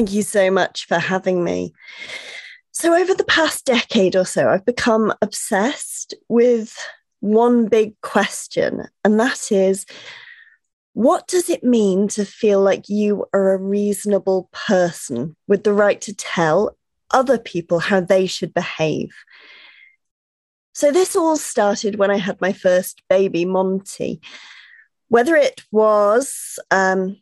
Thank you so much for having me. So, over the past decade or so, I've become obsessed with one big question, and that is what does it mean to feel like you are a reasonable person with the right to tell other people how they should behave? So, this all started when I had my first baby, Monty. Whether it was um,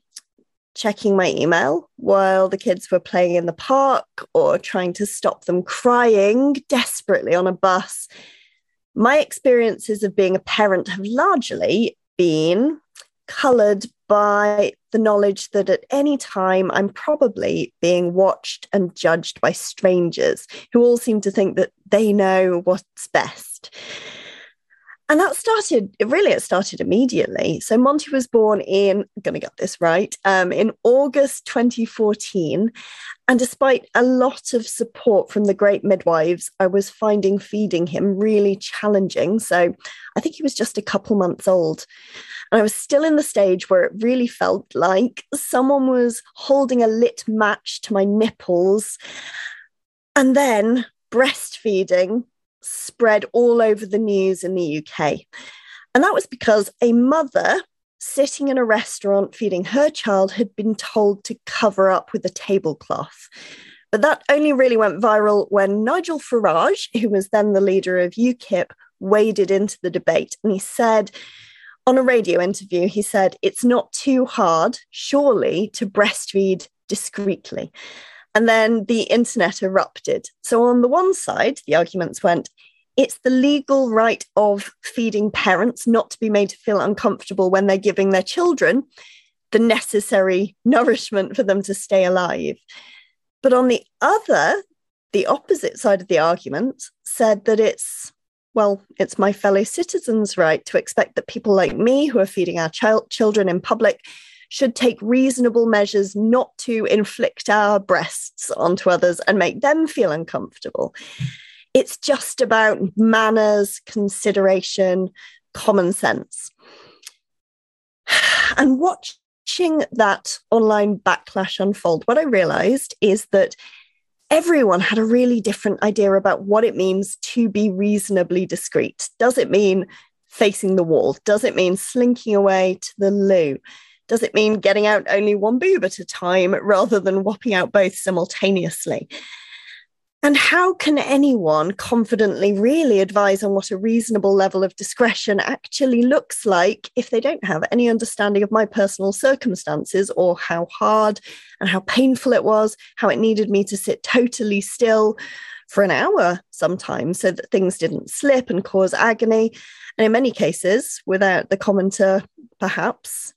checking my email while the kids were playing in the park or trying to stop them crying desperately on a bus. My experiences of being a parent have largely been coloured by the knowledge that at any time I'm probably being watched and judged by strangers who all seem to think that they know what's best and that started really it started immediately. So monty was born in i'm going to get this right um, in august 2014 and despite a lot of support from the great midwives i was finding feeding him really challenging. So i think he was just a couple months old. And i was still in the stage where it really felt like someone was holding a lit match to my nipples. And then breastfeeding spread all over the news in the UK. And that was because a mother sitting in a restaurant feeding her child had been told to cover up with a tablecloth. But that only really went viral when Nigel Farage, who was then the leader of UKIP, waded into the debate. And he said, on a radio interview, he said, It's not too hard, surely, to breastfeed discreetly. And then the internet erupted. So, on the one side, the arguments went, it's the legal right of feeding parents not to be made to feel uncomfortable when they're giving their children the necessary nourishment for them to stay alive. But on the other, the opposite side of the argument said that it's, well, it's my fellow citizens' right to expect that people like me who are feeding our child, children in public should take reasonable measures not to inflict our breasts onto others and make them feel uncomfortable. It's just about manners, consideration, common sense. And watching that online backlash unfold, what I realized is that everyone had a really different idea about what it means to be reasonably discreet. Does it mean facing the wall? Does it mean slinking away to the loo? Does it mean getting out only one boob at a time rather than whopping out both simultaneously? And how can anyone confidently really advise on what a reasonable level of discretion actually looks like if they don't have any understanding of my personal circumstances or how hard and how painful it was, how it needed me to sit totally still for an hour sometimes so that things didn't slip and cause agony? And in many cases, without the commenter perhaps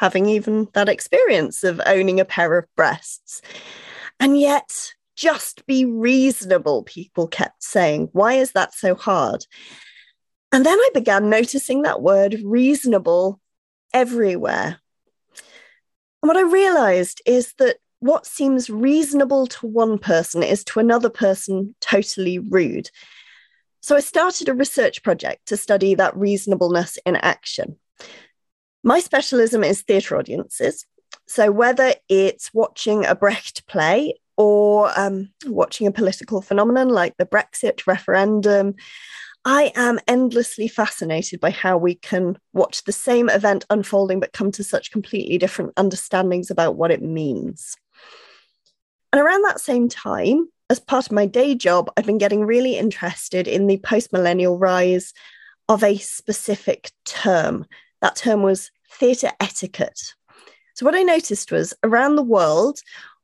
having even that experience of owning a pair of breasts. And yet, just be reasonable, people kept saying. Why is that so hard? And then I began noticing that word reasonable everywhere. And what I realized is that what seems reasonable to one person is to another person totally rude. So I started a research project to study that reasonableness in action. My specialism is theatre audiences. So, whether it's watching a Brecht play or um, watching a political phenomenon like the Brexit referendum, I am endlessly fascinated by how we can watch the same event unfolding but come to such completely different understandings about what it means. And around that same time, as part of my day job, I've been getting really interested in the post millennial rise of a specific term that term was theatre etiquette. So, what I noticed was around the world,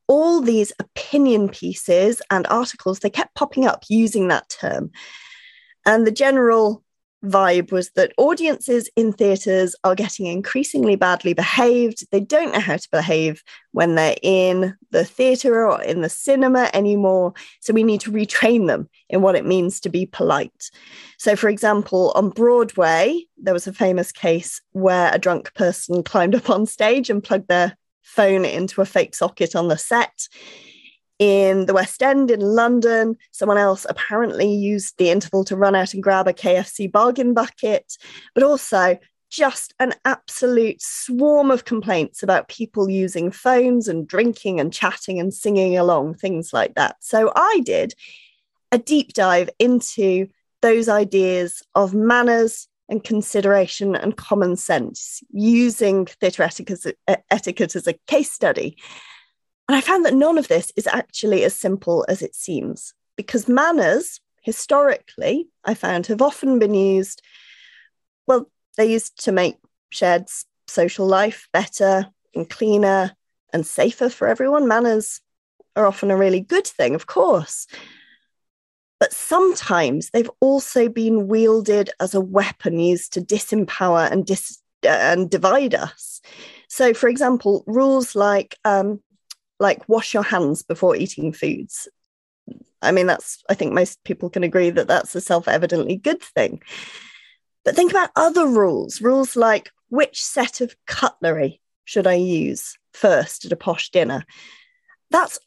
all these opinion pieces and articles, they kept popping up using that term. And the general vibe was that audiences in theatres are getting increasingly badly behaved. They don't know how to behave when they're in the theatre or in the cinema anymore. So we need to retrain them in what it means to be polite. So, for example, on Broadway, there was a famous case where a drunk person climbed up on stage and plugged their phone into a fake socket on the set in the West End in London. Someone else apparently used the interval to run out and grab a KFC bargain bucket. But also, just an absolute swarm of complaints about people using phones and drinking and chatting and singing along, things like that. So I did a deep dive into those ideas of manners and consideration and common sense using theatre etiquette as, a, case study. And I found that none of this is actually as simple as it seems because manners, historically, I found have often been used, well, they're used to make shared social life better and cleaner and safer for everyone. Manners are often a really good thing, of course. But sometimes they've also been wielded as a weapon used to disempower and, dis- uh, and divide us. So, for example, rules like um, like wash your hands before eating foods. I mean, that's I think most people can agree that that's a self-evidently good thing. But think about other rules, rules like which set of cutlery should I use first at a posh dinner? That's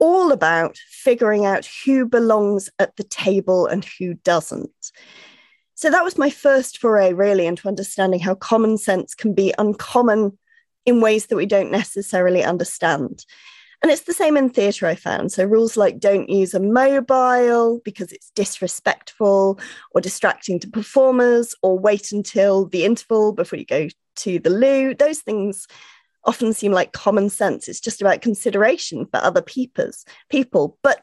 all about figuring out who belongs at the table and who doesn't. So that was my first foray, really, into understanding how common sense can be uncommon in ways that we don't necessarily understand. And it's the same in theatre, I found. So, rules like don't use a mobile because it's disrespectful or distracting to performers, or wait until the interval before you go to the loo, those things often seem like common sense. It's just about consideration for other people's people. But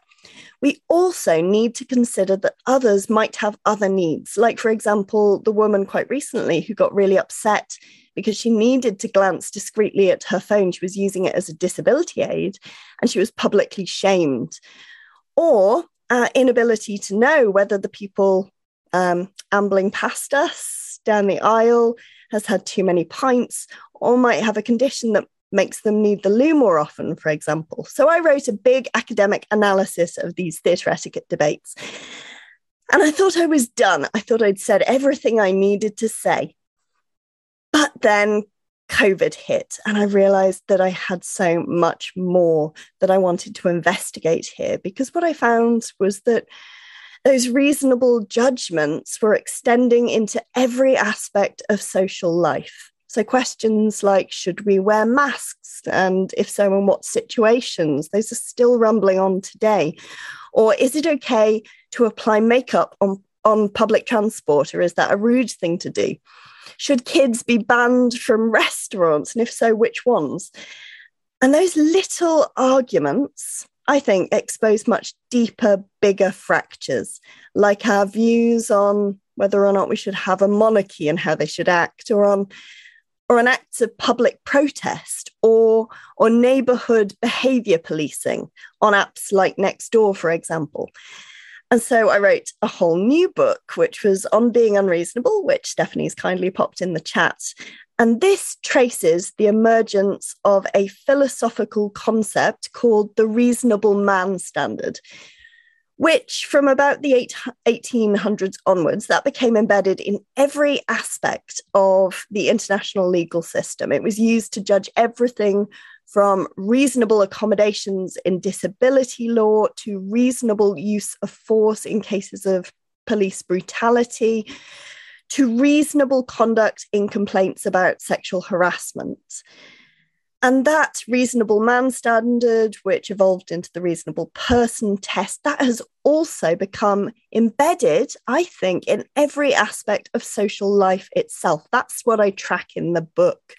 we also need to consider that others might have other needs. Like, for example, the woman quite recently who got really upset because she needed to glance discreetly at her phone. She was using it as a disability aid and she was publicly shamed. Or uh, inability to know whether the people um, ambling past us down the aisle has had too many pints or might have a condition that makes them need the loo more often, for example. So I wrote a big academic analysis of these theatre etiquette debates. And I thought I was done. I thought I'd said everything I needed to say. But then COVID hit, and I realized that I had so much more that I wanted to investigate here because what I found was that those reasonable judgments were extending into every aspect of social life. So, questions like should we wear masks? And if so, in what situations? Those are still rumbling on today. Or is it okay to apply makeup on, on public transport, or is that a rude thing to do? Should kids be banned from restaurants? And if so, which ones? And those little arguments, I think, expose much deeper, bigger fractures, like our views on whether or not we should have a monarchy and how they should act, or on or an act of public protest or or neighborhood behavior policing on apps like Nextdoor, for example. And so I wrote a whole new book, which was on being unreasonable, which Stephanie's kindly popped in the chat. And this traces the emergence of a philosophical concept called the reasonable man standard, which from about the 1800s onwards, that became embedded in every aspect of the international legal system. It was used to judge everything from reasonable accommodations in disability law to reasonable use of force in cases of police brutality to reasonable conduct in complaints about sexual harassment. And that reasonable man standard, which evolved into the reasonable person test, that has also become embedded, I think, in every aspect of social life itself. That's what I track in the book.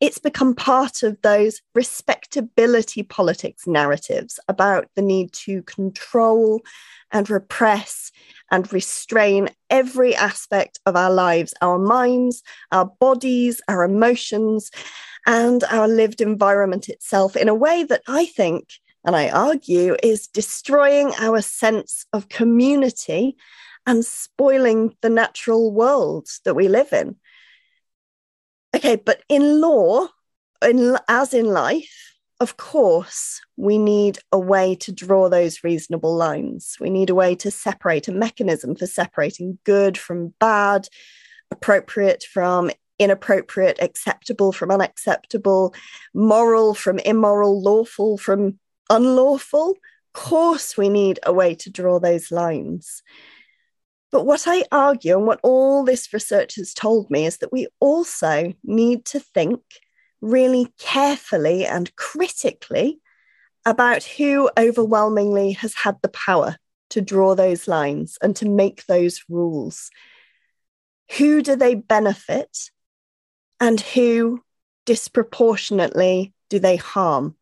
It's become part of those respectability politics narratives about the need to control and repress and restrain every aspect of our lives, our minds, our bodies, our emotions and our lived environment itself in a way that I think, and I argue, is destroying our sense of community and spoiling the natural world that we live in. Okay, but in law, in, as in life, of course, we need a way to draw those reasonable lines. We need a way to separate, a mechanism for separating good from bad, appropriate from inappropriate, acceptable from unacceptable, moral from immoral, lawful from unlawful. Of course, we need a way to draw those lines. But what I argue and what all this research has told me is that we also need to think really carefully and critically about who overwhelmingly has had the power to draw those lines and to make those rules. Who do they benefit and who disproportionately do they harm?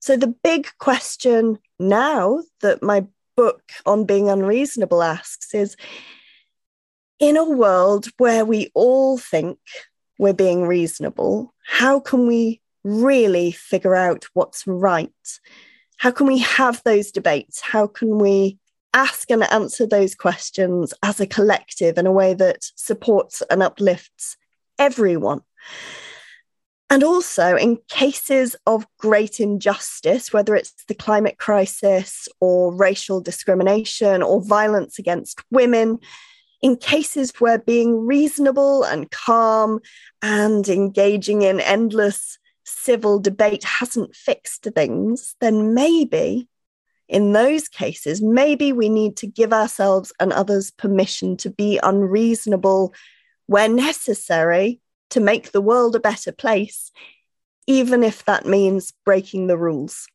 So, the big question now that my book on being unreasonable asks is in a world where we all think we're being reasonable, how can we really figure out what's right? How can we have those debates? How can we ask and answer those questions as a collective in a way that supports and uplifts everyone? And also, in cases of great injustice, whether it's the climate crisis or racial discrimination or violence against women, in cases where being reasonable and calm and engaging in endless civil debate hasn't fixed things, then maybe in those cases, maybe we need to give ourselves and others permission to be unreasonable where necessary to make the world a better place, even if that means breaking the rules.